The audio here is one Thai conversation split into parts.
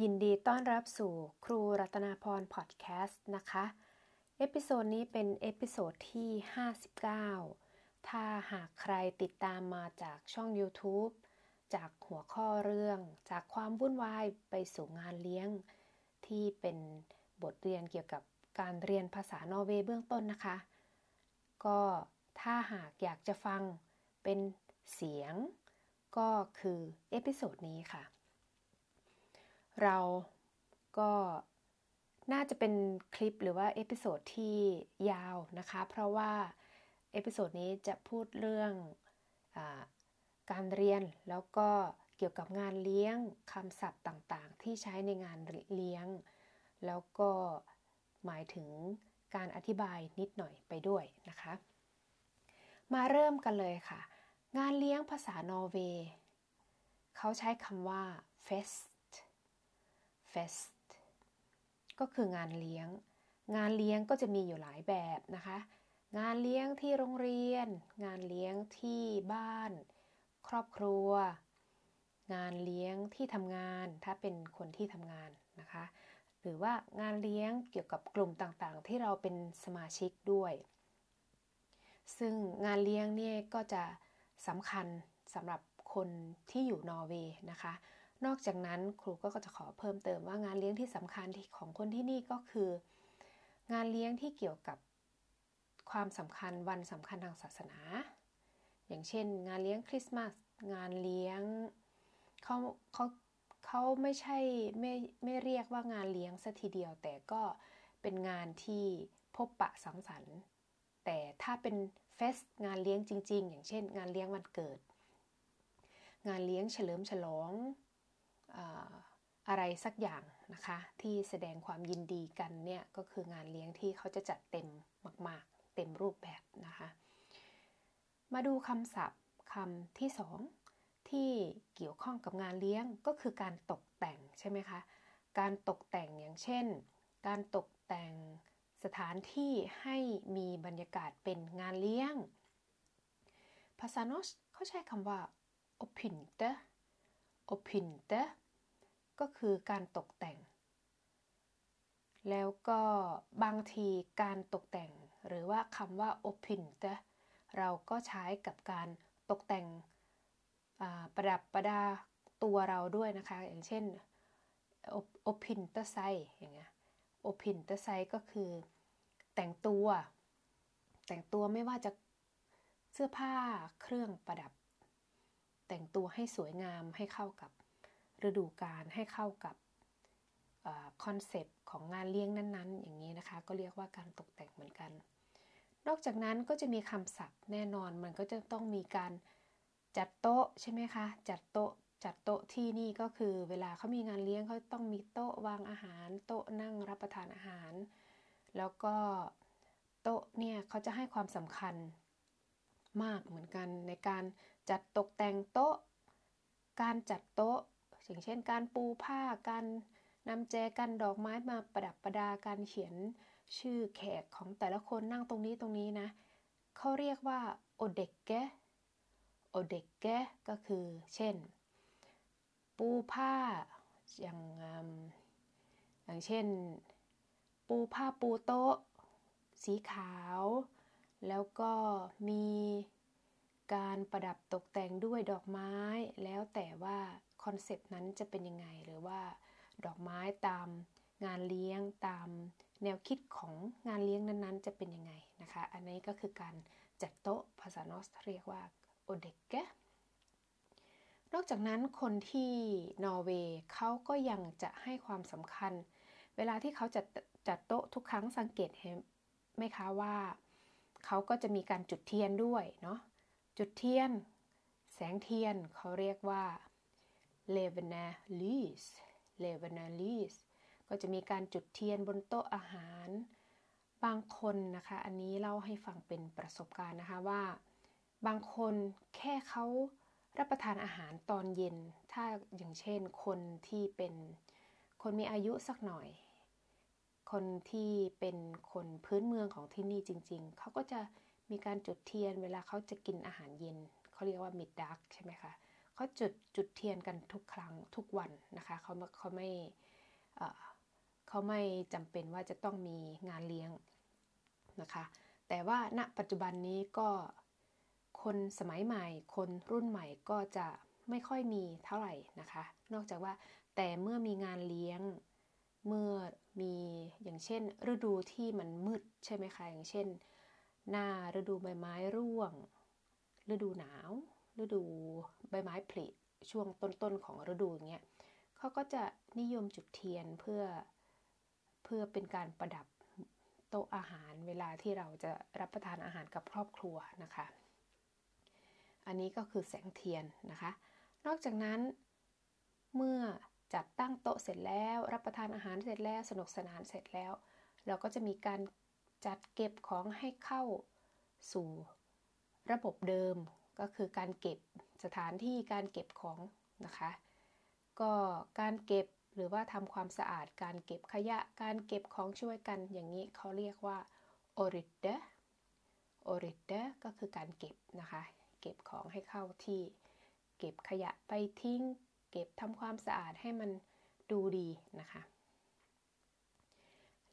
ยินดีต้อนรับสู่ครูรัตนาพรพอดแคสต์นะคะ episode นี้เป็น episode ที่ 59 ถ้าหากใครติดตามมาจากช่อง YouTube จากหัวข้อเรื่อง จากความวุ่นวายไปสู่งานเลี้ยง ที่เป็นบทเรียนเกี่ยวกับการเรียนภาษานอร์เวย์เบื้องต้นนะคะ ก็ถ้าหากอยากจะฟังเป็นเสียง ก็คือ episode นี้ค่ะ เราก็น่าจะเป็นคลิปหรือว่า episode ที่ยาวนะคะ เพราะว่า episode นี้จะพูดเรื่องอการเรียนแล้วก็เกี่ยวกับงานเลี้ยงคำศัพท์ต่างๆ ที่ใช้ในงานเลี้ยง แล้วก็หมายถึงการอธิบายนิดหน่อยไปด้วยนะคะ มาเริ่มกันเลยค่ะ งานเลี้ยงภาษานอร์เวย์เขาใช้คำว่า fest fest ก็คืองานเลี้ยง งานเลี้ยงก็จะมีอยู่หลายแบบนะคะ งานเลี้ยงที่โรงเรียน งานเลี้ยงที่บ้าน ครอบครัว งานเลี้ยงที่ทำงานถ้าเป็นคนที่ทำงานนะคะ หรือว่างานเลี้ยงเกี่ยวกับกลุ่มต่างๆ ที่เราเป็นสมาชิกด้วย ซึ่งงานเลี้ยงเนี่ยก็จะสำคัญสำหรับคนที่อยู่นอร์เวย์นะคะ นอกจากนั้นครูก็จะขอเพิ่มเติมว่างานเลี้ยงที่สำคัญที่ของคนที่นี่ก็คือ งานเลี้ยงที่เกี่ยวกับความสำคัญวันสำคัญทางศาสนา อย่างเช่น งานเลี้ยงคริสต์มาสงานเลี้ยงเขาเขาเขาไม่ใช่ไม่ไม่เรียกว่างานเลี้ยงสัทีเดียว แต่ก็เป็นงานที่พบปะสังสรรค์ แต่ถ้าเป็นเฟสงานเลี้ยงจริง ๆ อย่างเช่น งานเลี้ยงวันเกิด งานเลี้ยงเฉลิมฉลอง อะไรสักอย่างนะคะที่แสดงความยินดีกันเนี่ยก็คืองานเลี้ยงที่เขาจะจัดเต็มมาก ๆ เต็มรูปแบบนะคะมาดูคำศัพท์คำที่สองที่เกี่ยวข้องกับงานเลี้ยงก็คือการตกแต่งใช่ไหมคะการตกแต่งอย่างเช่น การตกแต่งสถานที่ให้มีบรรยากาศเป็นงานเลี้ยง ภาษาโนสเขาใช้คำว่า o p y n t e o p y n t e ก็คือการตกแต่ง แล้วก็บางทีการตกแต่ง หรือว่าคำว่า open เราก็ใช้กับการตกแต่งประดับประดาตัวเราด้วยนะคะ อย่างเช่น open ไซอย่างเงี้ย open ไซก็คือแต่งตัว แต่งตัวไม่ว่าจะเสื้อผ้าเครื่องประดับ แต่งตัวให้สวยงามให้เข้ากับ ฤดูกาลให้เข้ากับคอนเซปต์ของงานเลี้ยงนั้นๆ อย่างนี้นะคะ ก็เรียกว่าการตกแต่งเหมือนกัน นอกจากนั้นก็จะมีคำศัพท์แน่นอนมันก็จะต้องมีการจัดโต๊ะใช่ไหมคะ จัดโต๊ะจัดโต๊ะที่นี่ก็คือเวลาเขามีงานเลี้ยงเขาต้องมีโต๊ะวางอาหาร โต๊ะนั่งรับประทานอาหาร แล้วก็โต๊ะเนี่ยเขาจะให้ความสำคัญมากเหมือนกันในการจัดตกแต่งโต๊ะ การจัดโต๊ะ อย่างเช่น การปูผ้าการนำแจกันดอกไม้มาประดับประดาการเขียนชื่อแขกของแต่ละคนนั่งตรงนี้ตรงนี้นะเขาเรียกว่าโอเด็กแกโอเด็กแกก็คือ เช่น ปูผ้าอย่างอย่างเช่น ปูผ้าปูโต๊ะ สีขาว แล้วก็มีการประดับตกแต่งด้วยดอกไม้ แล้วแต่ว่า คอนเซปต์นั้นจะเป็นยังไง หรือว่าดอกไม้ตามงานเลี้ยงตามแนวคิดของงานเลี้ยงนั้นๆ จะเป็นยังไงนะคะ อันนี้ก็คือการจัดโต๊ะภาษานอสเรียกว่าโอเด็กแกนอกจากนั้นคนที่นอร์เวย์เขาก็ยังจะให้ความสำคัญ เวลาที่เขาจัดจัดโต๊ะทุกครั้งสังเกตเห็นไหมคะว่า เขาก็จะมีการจุดเทียนด้วยเนาะจุดเทียน แสงเทียนเขาเรียกว่า l e v e n a l y s l e v e n a l y s ก็จะมีการจุดเทียนบนโต๊ะอาหาร บางคนนะคะ อันนี้เล่าให้ฟังเป็นประสบการณ์นะคะว่า บางคนแค่เขารับประทานอาหารตอนเย็น ถ้าอย่างเช่นคนที่เป็นคนมีอายุสักหน่อย คนที่เป็นคนพื้นเมืองของที่นี่จริง ๆ เขาก็จะมีการจุดเทียนเวลาเขาจะกินอาหารเย็น เขาเรียกว่ามิดดักใช่ไหมคะ เขาจุดจุดเทียนกันทุกครั้งทุกวันนะคะเขาเขาไม่เขาไม่จำเป็นว่าจะต้องมีงานเลี้ยงนะคะ แต่ว่าณปัจจุบันนี้ก็คนสมัยใหม่ คนรุ่นใหม่ก็จะไม่ค่อยมีเท่าไหร่นะคะ นอกจากว่าแต่เมื่อมีงานเลี้ยงเมื่อมีอย่างเช่น ฤดูที่มันมืดใช่ไหมคะอย่างเช่น หน้าฤดูใบไม้ร่วง ฤดูหนาว ฤดู ใบไม้ผลิช่วงต้นๆของฤดูอย่างเงี้ยเขาก็จะนิยมจุดเทียนเพื่อเพื่อเป็นการประดับโต๊ะอาหารเวลาที่เราจะรับประทานอาหารกับครอบครัวนะคะ อันนี้ก็คือแสงเทียนนะคะ นอกจากนั้นเมื่อจัดตั้งโต๊ะเสร็จแล้ว รับประทานอาหารเสร็จแล้วสนุกสนานเสร็จแล้ว เราก็จะมีการจัดเก็บของให้เข้าสู่ระบบเดิมก็คือการเก็บ สถานที่การเก็บของนะคะ ก็การเก็บหรือว่าทำความสะอาดการเก็บขยะการเก็บของช่วยกันอย่างนี้เขาเรียกว่า o r i d e o r i d e ก็คือการเก็บนะคะ เก็บของให้เข้าที่ เก็บขยะไปทิ้ง เก็บทำความสะอาดให้มันดูดีนะคะ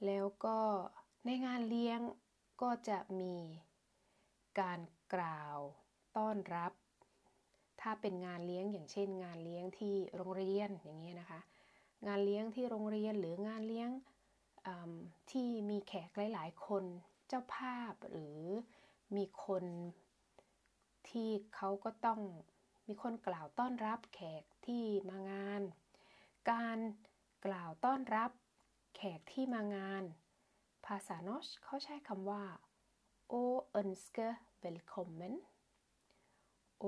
แล้วก็ในงานเลี้ยงก็จะมีการกล่าวต้อนรับ ถ้าเป็นงานเลี้ยงอย่างเช่น งานเลี้ยงที่โรงเรียนอย่างนี้ยนะคะ งานเลี้ยงที่โรงเรียนหรืองานเลี้ยงที่มีแขกหลาย ๆ คนเจ้าภาพหรือมีคนที่เขาก็ต้องมีคนกล่าวต้อนรับแขกที่มางาน การกล่าวต้อนรับแขกที่มางาน ภาษาโนชเขาใช้คำว่า o önske velkommen o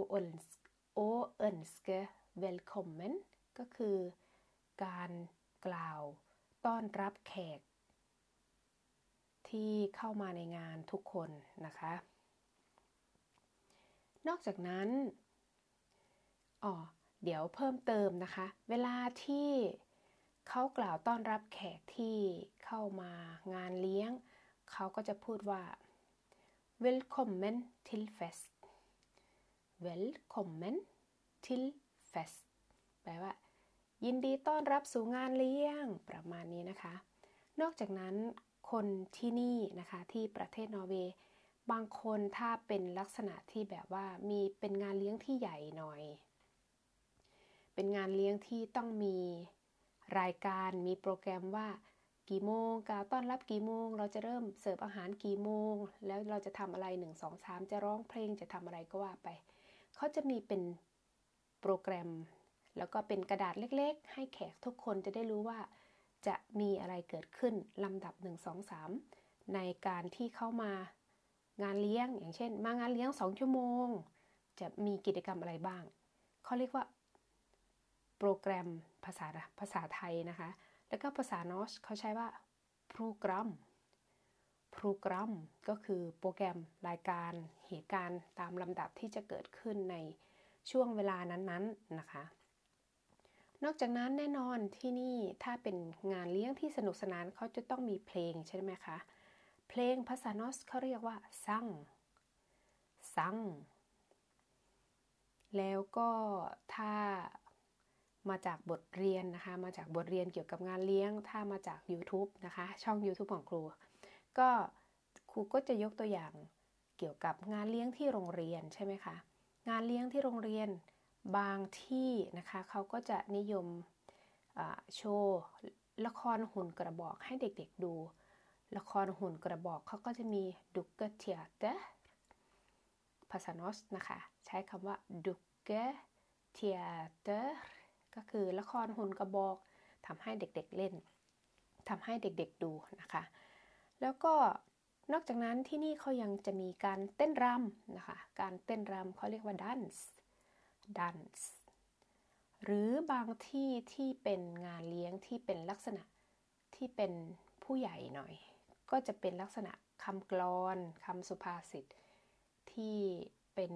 önske velkommen ก็คือการกล่าวต้อนรับแขก ที่เข้ามาในงานทุกคนนะคะ นอกจากนั้นอ๋อเดี๋ยวเพิ่มเติมนะคะ เวลาที่เขากล่าวต้อนรับแขกที่เข้ามางานเลี้ยง เขาก็จะพูดว่า Velkommen til fest Velkommen til fest แปลว่า ยินดีต้อนรับสู่งานเลี้ยงประมาณนี้นะคะ นอกจากนั้นคนที่นี่นะคะที่ประเทศนอร์เวย์บางคนถ้าเป็นลักษณะที่แบบว่ามีเป็นงานเลี้ยงที่ใหญ่หน่อย เป็นงานเลี้ยงที่ต้องมีรายการมีโปรแกรมว่ากี่โมงการต้อนรับกี่โมง เราจะเริ่มเสิร์ฟอาหารกี่โมง แล้วเราจะทำอะไร 1 2 3 จะร้องเพลงจะทำอะไรก็ว่าไป เขาจะมีเป็นโปรแกรม แล้วก็เป็นกระดาษเล็กๆ ให้แขกทุกคนจะได้รู้ว่า จะมีอะไรเกิดขึ้นลำดับ 1 2 3 ในการที่เข้ามางานเลี้ยง อย่างเช่น มางานเลี้ยง 2 ชั่วโมง จะมีกิจกรรมอะไรบ้าง เขาเรียกว่าโปรแกรมภาษาภาษาไทยนะคะ แล้วก็ภาษานอสเขาใช้ว่าโปรแกรม โปรแกรมก็คือโปรแกรมรายการเหตุการณ์ตามลำดับที่จะเกิดขึ้นในช่วงเวลานั้นๆนนะคะ นอกจากนั้นแน่นอนที่นี่ถ้าเป็นงานเลี้ยงที่สนุกสนานเขาจะต้องมีเพลงใช่ไหมคะ เพลงภาษานอสเขาเรียกว่าซังซังแล้วก็ถ้ามาจากบทเรียนนะคะ มาจากบทเรียนเกี่ยวกับงานเลี้ยง ถ้ามาจาก YouTube นะคะ ช่อง YouTube ของครู ก็ครูก็จะยกตัวอย่างเกี่ยวกับงานเลี้ยงที่โรงเรียนใช่ไหมคะงานเลี้ยงที่โรงเรียนบางที่นะคะเขาก็จะนิยมโชว์ละครหุ่นกระบอกให้เด็กๆดู ละครหุ่นกระบอกเขาก็จะมีดุกเกเทียเตภาษานอสนะคะใช้คำว่าดุกเกเทียเตก็คือละครหุ่นกระบอกทำให้เด็กๆเล่นทำให้เด็กๆดูนะคะ แล้วก็นอกจากนั้นที่นี่เขายังจะมีการเต้นรำนะคะ การเต้นรำเขาเรียกว่าดันส์ dance หรือบางที่ที่เป็นงานเลี้ยงที่เป็นลักษณะที่เป็นผู้ใหญ่หน่อย ก็จะเป็นลักษณะคำกลอนคำสุภาษิตที่เป็น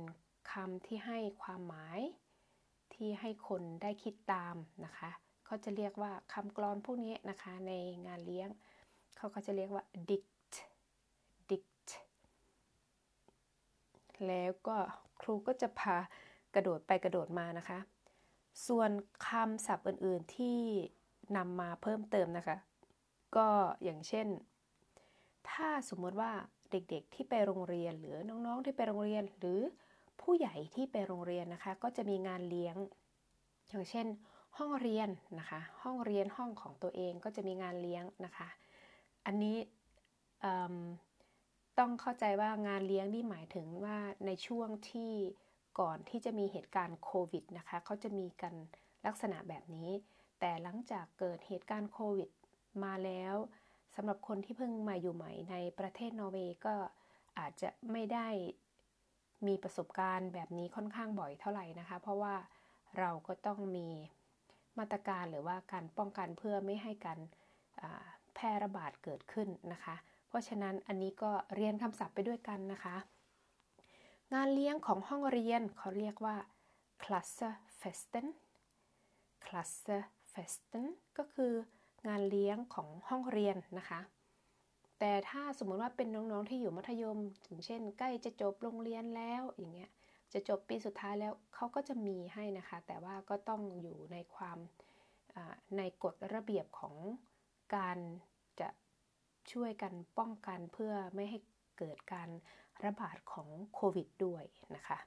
คำที่ให้ความหมาย ที่ให้คนได้คิดตามนะคะเขาจะเรียกว่าคำกลอนพวกนี้นะคะในงานเลี้ยง เขาก็จะเรียกว่า dict dict แล้วก็ครูก็จะพากระโดดไปกระโดดมานะคะ ส่วนคำศัพท์อื่นๆที่นำมาเพิ่มเติมนะคะ ก็อย่างเช่น ถ้าสมมติว่าเด็กๆที่ไปโรงเรียน หรือน้องๆที่ไปโรงเรียน หรือผู้ใหญ่ที่ไปโรงเรียนนะคะ ก็จะมีงานเลี้ยง อย่างเช่น ห้องเรียนนะคะ ห้องเรียนห้องของตัวเองก็จะมีงานเลี้ยงนะคะ อันนี้ต้องเข้าใจว่างานเลี้ยงนี่หมายถึงว่าในช่วงที่ก่อนที่จะมีเหตุการณ์โควิดนะคะเขาจะมีกันลักษณะแบบนี้ แต่หลังจากเกิดเหตุการณ์โควิดมาแล้วสำหรับคนที่เพิ่งมาอยู่ใหม่ในประเทศนอร์เวย์ก็อาจจะไม่ได้มีประสบการณ์แบบนี้ค่อนข้างบ่อยเท่าไหร่นะคะ เพราะว่าเราก็ต้องมีมาตรการหรือว่าการป้องกันเพื่อไม่ให้การ แพร่ระบาดเกิดขึ้นนะคะ เพราะฉะนั้นอันนี้ก็เรียนคำศัพท์ไปด้วยกันนะคะ งานเลี้ยงของห้องเรียนเขาเรียกว่า klassefesten klassefesten ก็คืองานเลี้ยงของห้องเรียนนะคะ แต่ถ้าสมมติว่าเป็นน้องๆที่อยู่มัธยมถึงเช่น ใกล้จะจบโรงเรียนแล้วอย่างเงี้ยจะจบปีสุดท้ายแล้วเขาก็จะมีให้นะคะ แต่ว่าก็ต้องอยู่ในความในกฎระเบียบของ การจะช่วยกันป้องกันเพื่อไม่ให้เกิดการระบาดของโควิดด้วยนะคะ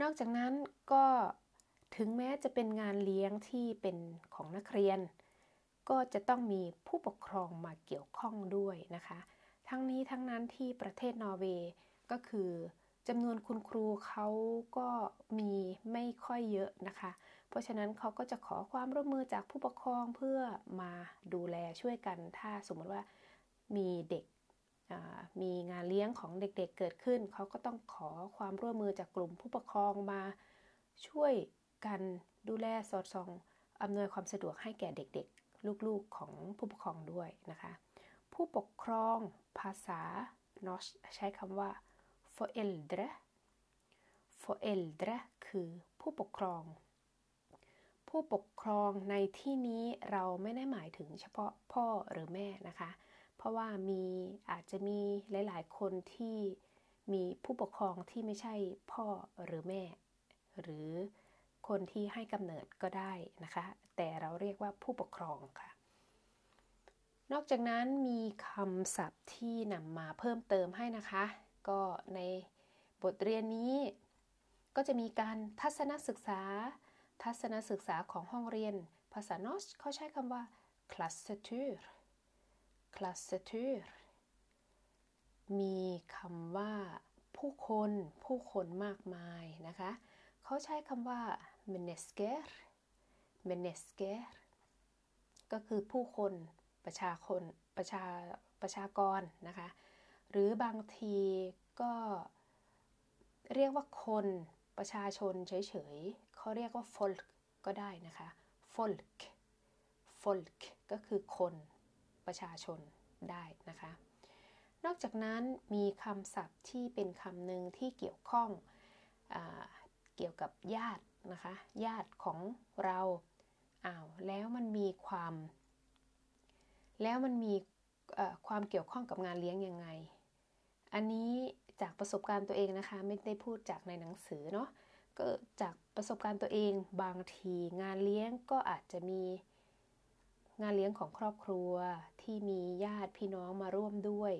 นอกจากนั้นก็ถึงแม้จะเป็นงานเลี้ยงที่เป็นของนักเรียน ก็จะต้องมีผู้ปกครองมาเกี่ยวข้องด้วยนะคะ ทั้งนี้ทั้งนั้นที่ประเทศนอร์เวย์ก็คือจำนวนคุณครูเขาก็มีไม่ค่อยเยอะนะคะเพราะฉะนั้นเขาก็จะขอความร่วมมือจากผู้ปกครองเพื่อมาดูแลช่วยกัน ถ้าสมมติว่ามีเด็กมีงานเลี้ยงของเด็กๆเเกิดขึ้น เขาก็ต้องขอความร่วมมือจากกลุ่มผู้ปกครองมาช่วยกันดูแลสอดส่องอำนวยความสะดวกให้แก่เด็กๆ ลูกๆของผู้ปกครองด้วยนะคะ ผู้ปกครองภาษานอชใช้คำว่า foreldre foreldre คือผู้ปกครอง ผู้ปกครองในที่นี้เราไม่ได้หมายถึงเฉพาะพ่อหรือแม่นะคะ เพราะว่ามีอาจจะมีหลาย ๆ คนที่มีผู้ปกครองที่ไม่ใช่พ่อหรือแม่ หรือคนที่ให้กำเนิดก็ได้นะคะ แต่เราเรียกว่าผู้ปกครองค่ะ นอกจากนั้นมีคำศัพท์ที่นำมาเพิ่มเติมให้นะคะ ก็ในบทเรียนนี้ ก็จะมีการทัศนศึกษา ทัศนศึกษาของห้องเรียน ภาษานอสเขาใช้คำว่า klassetur klassetur มีคำว่า ผู้คน ผู้คนมากมายนะคะ เขาใช้คำว่า mennesker mennesker ก็คือผู้คนประชาคนประชาประชากรนะคะ หรือบางทีก็เรียกว่าคนประชาชนเฉย เขาเรียกว่า folk ก็ได้นะคะ folk folk ก็คือคนประชาชนได้นะคะ นอกจากนั้นมีคำศัพท์ที่เป็นคำหนึ่งที่เกี่ยวข้องอเกี่ยวกับญาตินะคะ ญาติของเราอ้าวแล้วมันมีความ แล้วมันมีความเกี่ยวข้องกับงานเลี้ยงยังไง อันนี้จากประสบการณ์ตัวเองนะคะ ไม่ได้พูดจากในหนังสือเนาะ ก็จากประสบการณ์ตัวเองบางทีงานเลี้ยงก็อาจจะมีงานเลี้ยงของครอบครัวที่มีญาติพี่น้องมาร่วมด้วย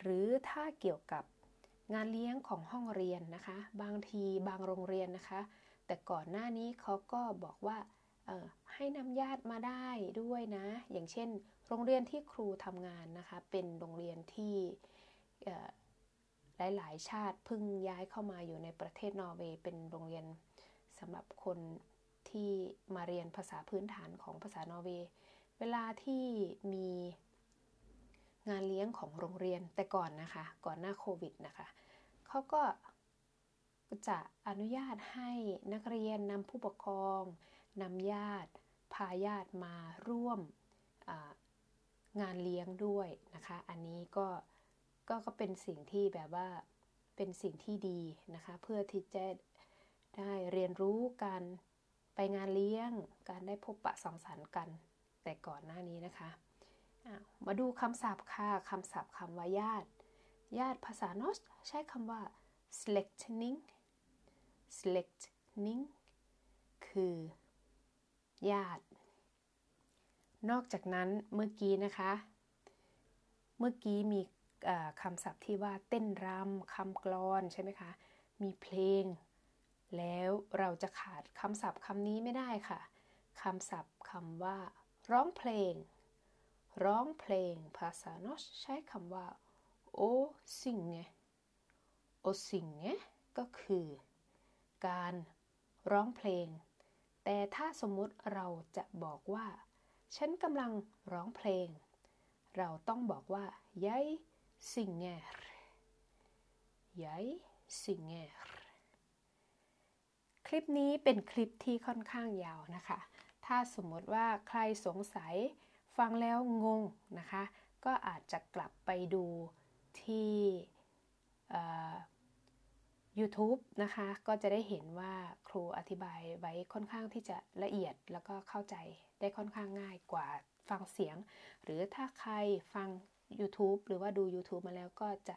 หรือถ้าเกี่ยวกับงานเลี้ยงของห้องเรียนนะคะ บางทีบางโรงเรียนนะคะ แต่ก่อนหน้านี้เขาก็บอกว่าให้นำญาติมาได้ด้วยนะ อย่างเช่น โรงเรียนที่ครูทำงานนะคะ เป็นโรงเรียนที่ หลาย ๆ ชาติเพิ่งย้ายเข้ามาอยู่ในประเทศนอร์เวย์เป็นโรงเรียนสำหรับคนที่มาเรียนภาษาพื้นฐานของภาษานอร์เวย์ เวลาที่มีงานเลี้ยงของโรงเรียนแต่ก่อนนะคะ ก่อนหน้าโควิดนะคะเขาก็จะอนุญาตให้นักเรียนนำผู้ปกครองนำญาติ พาญาติมาร่วมงานเลี้ยงด้วยนะคะ อันนี้ก็ ก็ก็เป็นสิ่งที่แบบว่าเป็นสิ่งที่ดีนะคะ เพื่อที่จะได้เรียนรู้การไปงานเลี้ยง การได้พบปะสังสรรค์กัน แต่ก่อนหน้านี้นะคะ มาดูคำศัพท์ค่ะคำศัพท์คำว่าญาติ ญาติภาษาโนสใช้คำว่า släkting släktning คือญาติ นอกจากนั้นเมื่อกี้นะคะ เมื่อกี้มี คำศัพท์ที่ว่าเต้นรำคำกลอนใช่ไหมคะ มีเพลง แล้วเราจะขาดคำศัพท์คำนี้ไม่ได้ค่ะคำศัพท์คำว่า ร้องเพลง ร้องเพลงภาษาโนชใช้คำว่าโอซิงเงโอซิงเงก็คือ การร้องเพลง แต่ถ้าสมมุติเราจะบอกว่า ฉันกำลังร้องเพลง เราต้องบอกว่า jag synger jag synger คลิปนี้เป็นคลิปที่ค่อนข้างยาวนะคะ ถ้าสมมติว่าใครสงสัยฟังแล้วงงนะคะ ก็อาจจะกลับไปดูที่ YouTube นะคะ ก็จะได้เห็นว่าครูอธิบายไว้ค่อนข้างที่จะละเอียดแล้วก็เข้าใจได้ค่อนข้างง่ายกว่าฟังเสียง หรือถ้าใครฟัง YouTube หรือว่าดู YouTube มาแล้วก็จะ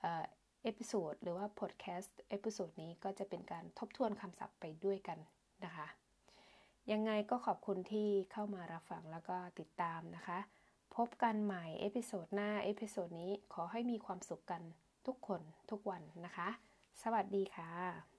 episode หรือว่าพอดแคสต์ episode นี้ก็จะเป็นการทบทวนคำศัพท์ไปด้วยกันนะคะ ยังไงก็ขอบคุณที่เข้ามารับฟังแล้วก็ติดตามนะคะ พบกันใหม่ episode หน้า episode นี้ขอให้มีความสุขกันทุกคนทุกวันนะคะ สวัสดีค่ะ